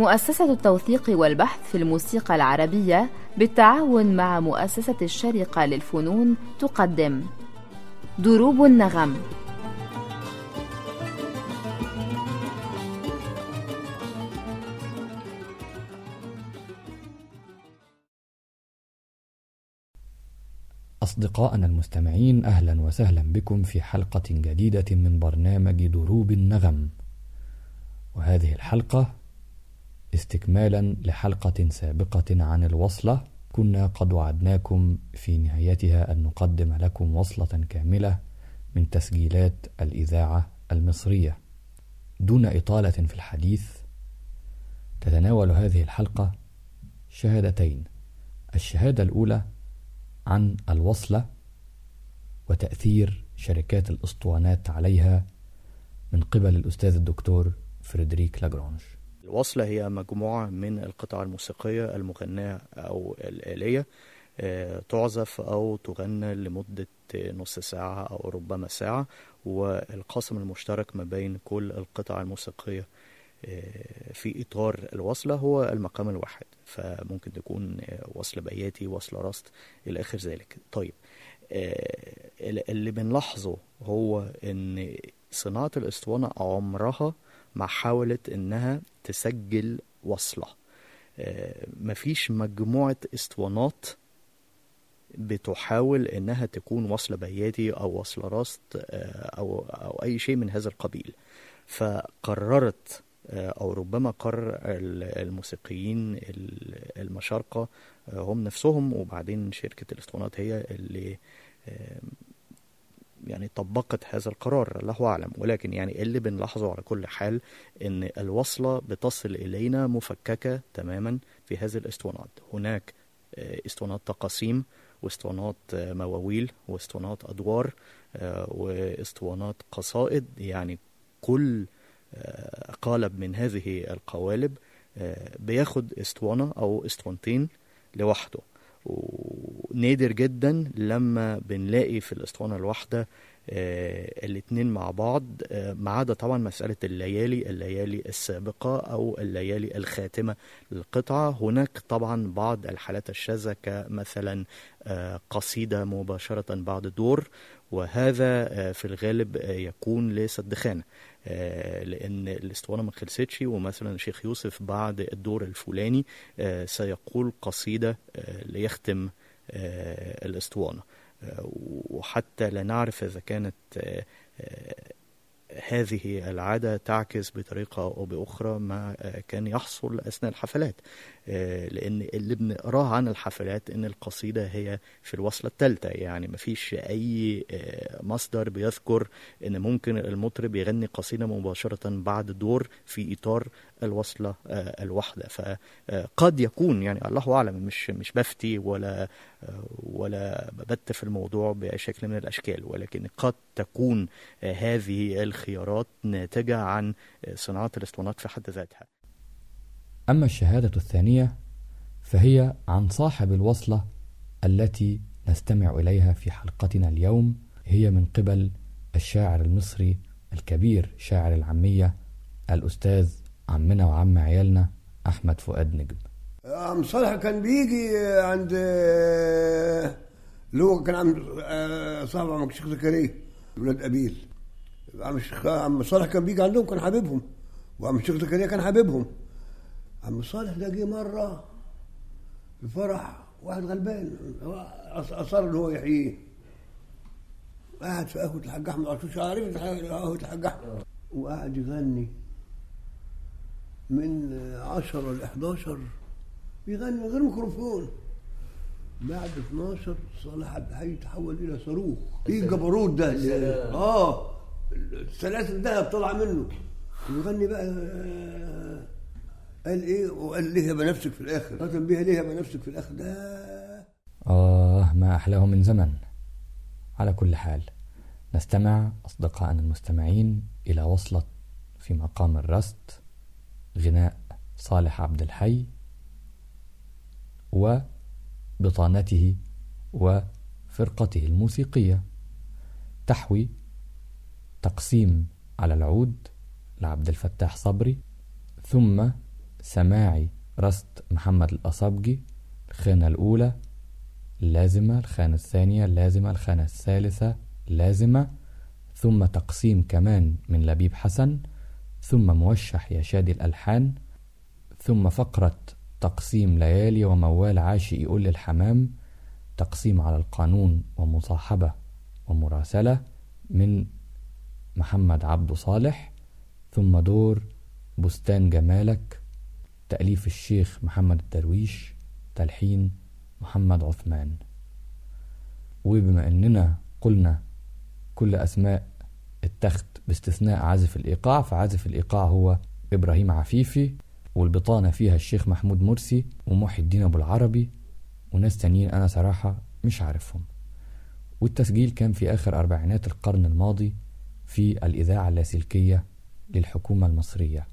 مؤسسة التوثيق والبحث في الموسيقى العربية بالتعاون مع مؤسسة الشارقة للفنون تقدم. دروب النغم. أصدقائنا المستمعين أهلا وسهلا بكم في حلقة جديدة من برنامج دروب النغم. وهذه الحلقة استكمالا لحلقة سابقة عن الوصلة. كنا قد وعدناكم في نهايتها أن نقدم لكم وصلة كاملة من تسجيلات الإذاعة المصرية. دون إطالة في الحديث تتناول هذه الحلقة شهادتين الشهادة الأولى عن الوصلة وتأثير شركات الأسطوانات عليها من قبل الأستاذ الدكتور فريدريك لاجرانج الوصلة هي مجموعة من القطع الموسيقية المغناة أو الآلية آه، تعزف أو تغنى لمدة نص ساعة أو ربما ساعة والقاسم المشترك ما بين كل القطع الموسيقية آه، في إطار الوصلة هو المقام الواحد. فممكن تكون آه، وصلة بياتي وصلة رست إلى آخر ذلك. طيب اللي بنلاحظه هو أن صناعة الأسطوانة عمرها ما حاولت إنها تسجل وصلة. آه، مفيش مجموعة اسطوانات بتحاول إنها تكون وصل بياتي أو وصل راست آه، أو أو أي شيء من هذا القبيل. فقررت آه، أو ربما قرر الموسيقيين المشارقة هم نفسهم وبعدين شركة الاسطوانات هي اللي يعني طبقت هذا القرار الله أعلم. ولكن يعني اللي بنلاحظه على كل حال أن الوصلة بتصل إلينا مفككة تماما في هذه الأسطوانات. هناك آه، أسطوانات تقاسيم وأسطوانات آه، مواويل وأسطوانات أدوار آه، وأسطوانات قصائد. يعني كل قالب من هذه القوالب بياخد أسطوانة أو أسطوانتين لوحده. ونادر جدا لما بنلاقي في الأسطوانة الواحدة آه الاتنين مع بعض آه ما عدا طبعا مسألة الليالي الليالي السابقة أو الليالي الخاتمة للقطعة. هناك طبعا بعض الحالات الشاذة كمثلا آه قصيدة مباشرة بعد دور. وهذا آه، في الغالب آه، يكون لسد خانة آه، لأن الأسطوانة ما خلصتش ومثلا الشيخ يوسف بعد الدور الفلاني سيقول قصيدة ليختم الأسطوانة. وحتى لا نعرف إذا كانت هذه العادة تعكس بطريقة أو بأخرى ما كان يحصل أثناء الحفلات. آه، لأن اللي بنقراه عن الحفلات إن القصيدة هي في الوصلة الثالثة. يعني مفيش أي آه، مصدر بيذكر إن ممكن المطرب يغني قصيدة مباشرة بعد دور في إطار الوصلة آه، الواحدة. فقد يكون يعني الله أعلم مش مش بفتي ولا ولا ببت في الموضوع بأي شكل من الأشكال ولكن قد تكون هذه الخيارات ناتجة عن صناعة الاسطوانات في حد ذاتها. أما الشهادة الثانية فهي عن صاحب الوصلة التي نستمع إليها في حلقتنا اليوم هي من قبل الشاعر المصري الكبير شاعر العامية الأستاذ عمنا وعم عيالنا أحمد فؤاد نجم. عم صالح كان بيجي عند اللي هو كان عم صاحب عم الشيخ زكريا ولاد أبيل. عم الشيخ عم صالح كان بيجي عندهم كان حبيبهم. وعم الشيخ زكريا كان حبيبهم. عم صالح ده جه مرة في فرح واحد غلبان أصر إن هو يحييه. قاعد في قهوة الحاج أحمد عاشور عارف قهوة الحاج أحمد. وقاعد يغني من 10 ل 11 بيغني من غير ميكروفون. بعد 12 صالح عبد الحي تحول إلى صاروخ. إيه الجبروت ده؟ آه. السلاسل ده طلع منه. بيغني بقى قال إيه؟ وقال ليه يا نفسك في الآخر؟ ختم بيها ليه يا نفسك في الآخر؟ ده آه ما أحلاه من زمن. على كل حال نستمع أصدقائنا المستمعين إلى وصلة في مقام الرست غناء صالح عبد الحي. وبطانته وفرقته الموسيقية. تحوي تقسيم على العود لعبد الفتاح صبري ثم سماعي رست محمد الأصبجي الخانة الأولى لازمة الخانة الثانية لازمة الخانة الثالثة لازمة ثم تقسيم كمان من لبيب حسن ثم موشح يا شادي الألحان ثم فقرة تقسيم ليالي وموال عاشي يقول للحمام تقسيم على القانون ومصاحبة ومراسلة من محمد عبد صالح ثم دور بستان جمالك تأليف الشيخ محمد الدرويش تلحين محمد عثمان. وبما أننا قلنا كل أسماء التخت باستثناء عازف الإيقاع فعازف الإيقاع هو إبراهيم عفيفي والبطانة فيها الشيخ محمود مرسي ومحي الدين أبو العربي وناس تانيين أنا صراحة مش عارفهم. والتسجيل كان في آخر أربعينات القرن الماضي في الإذاعة اللاسلكية للحكومة المصرية.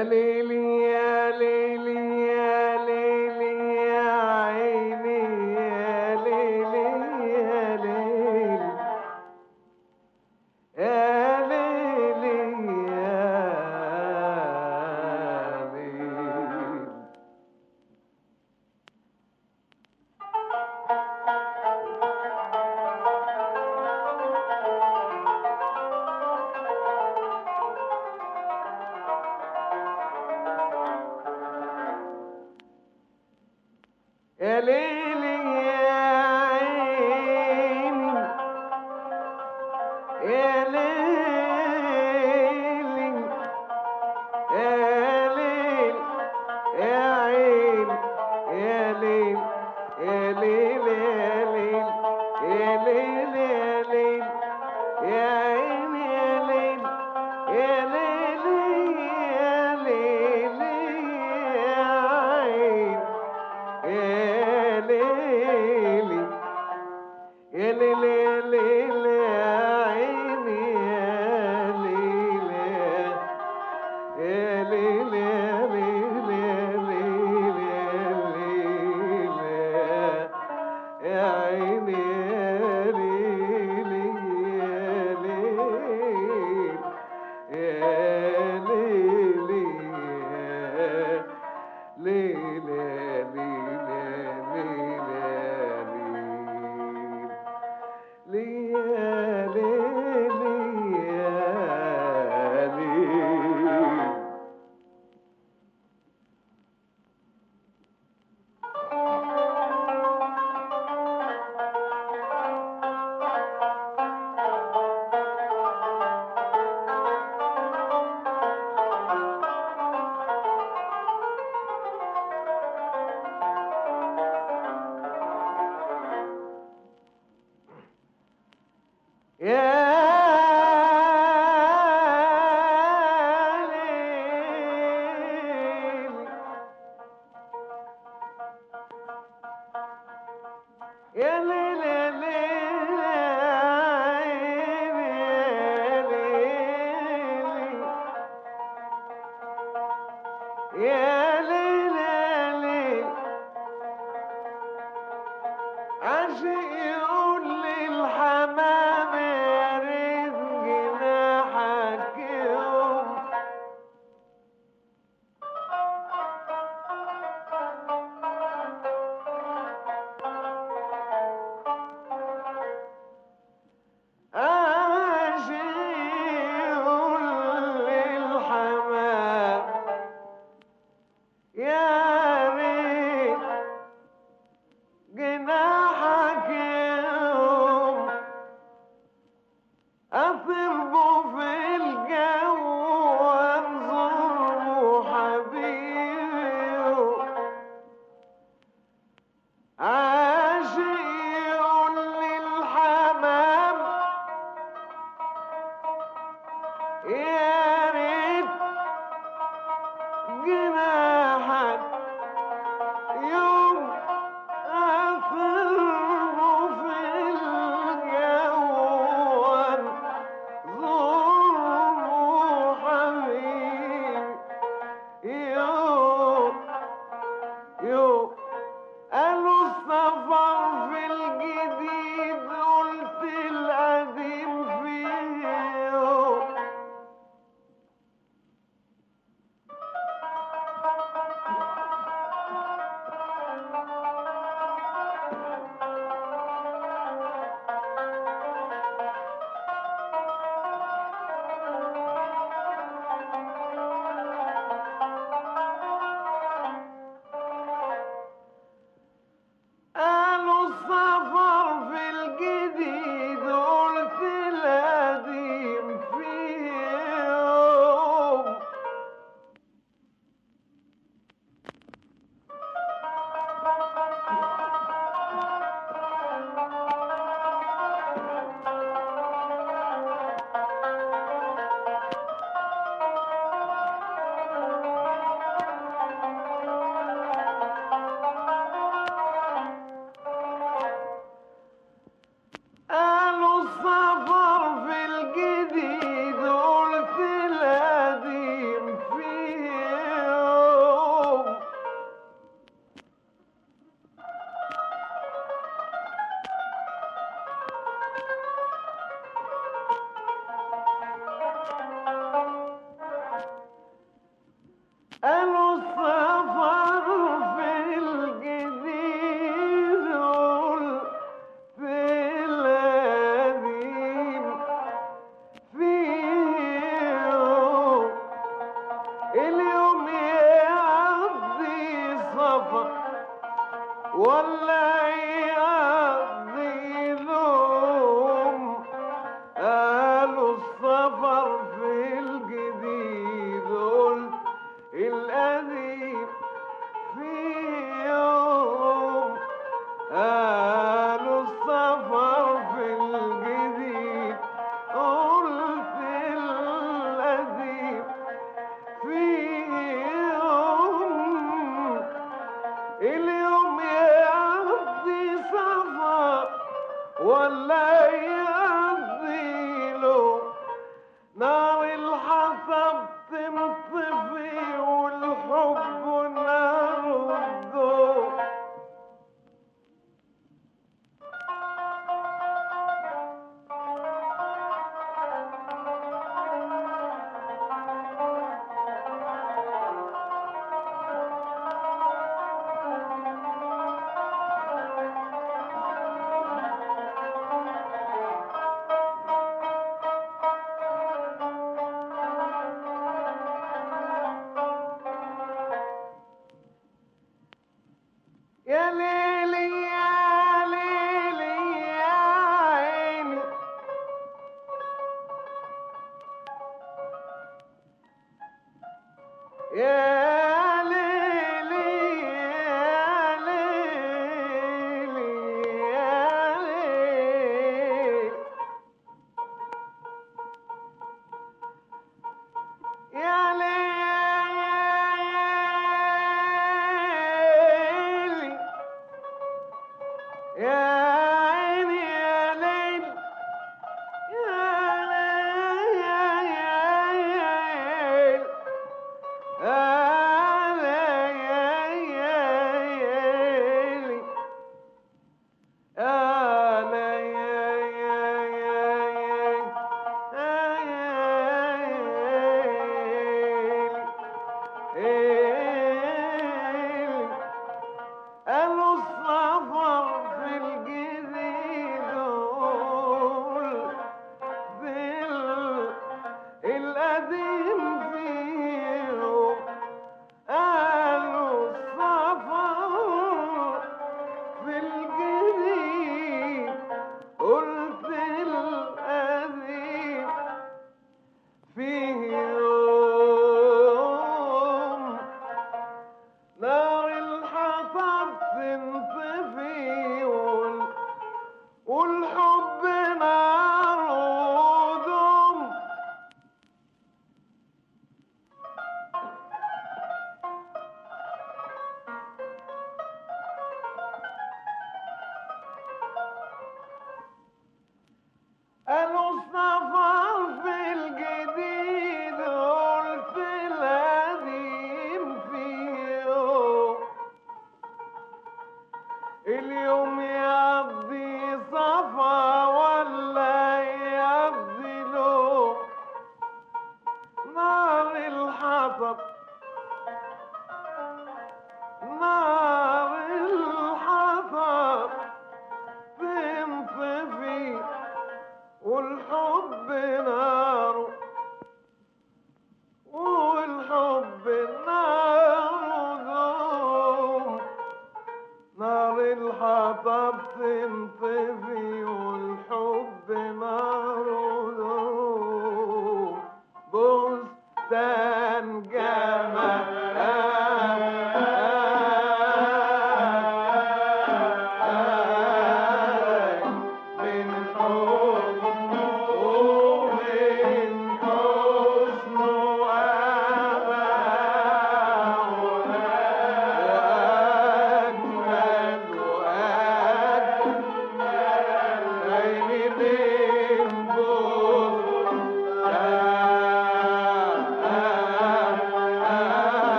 கடலே يا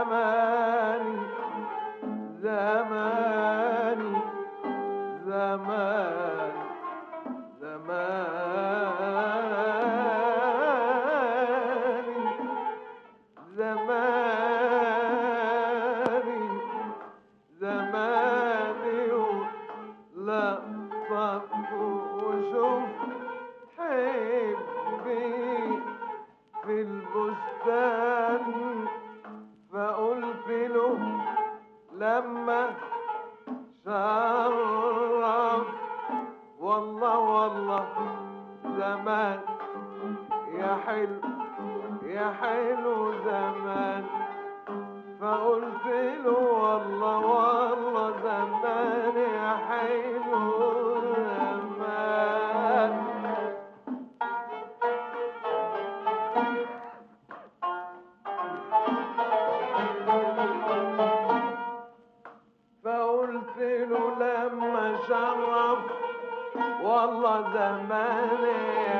زماني والله زمان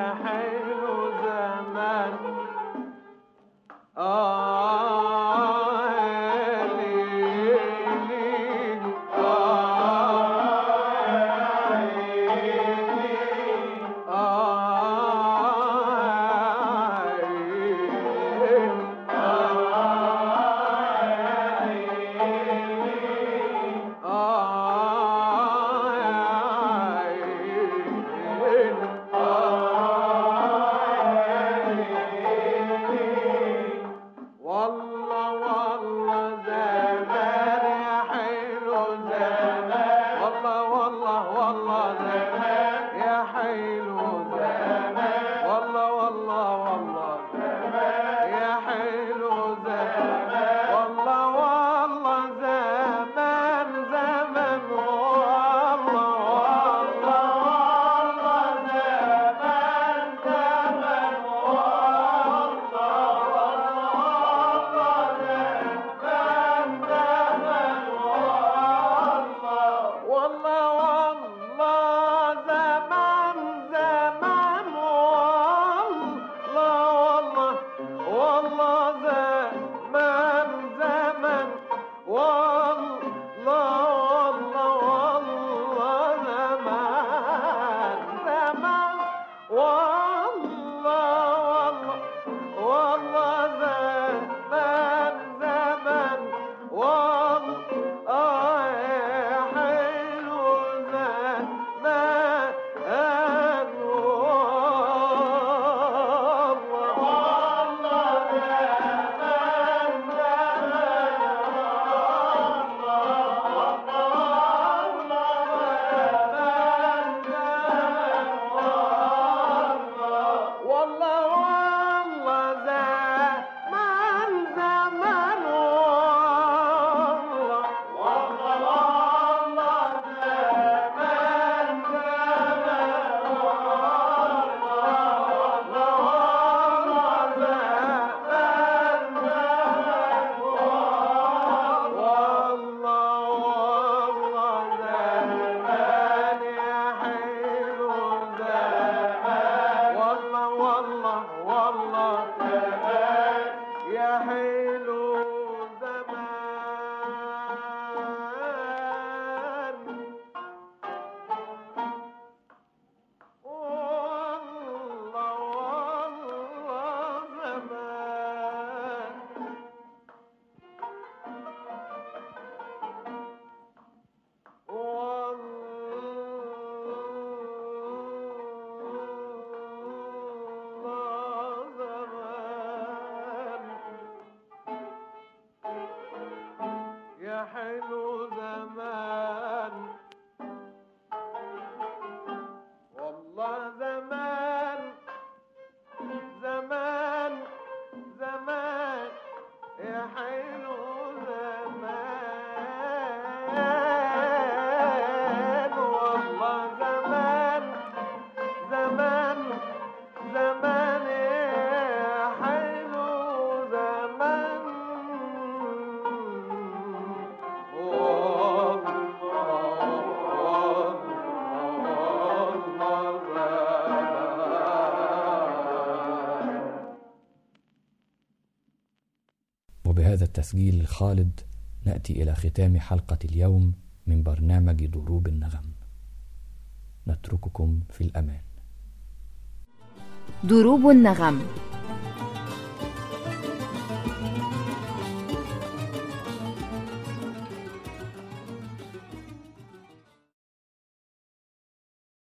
حلو زمان وبهذا التسجيل الخالد نأتي إلى ختام حلقة اليوم من برنامج دروب النغم. نترككم في الأمان. دروب النغم.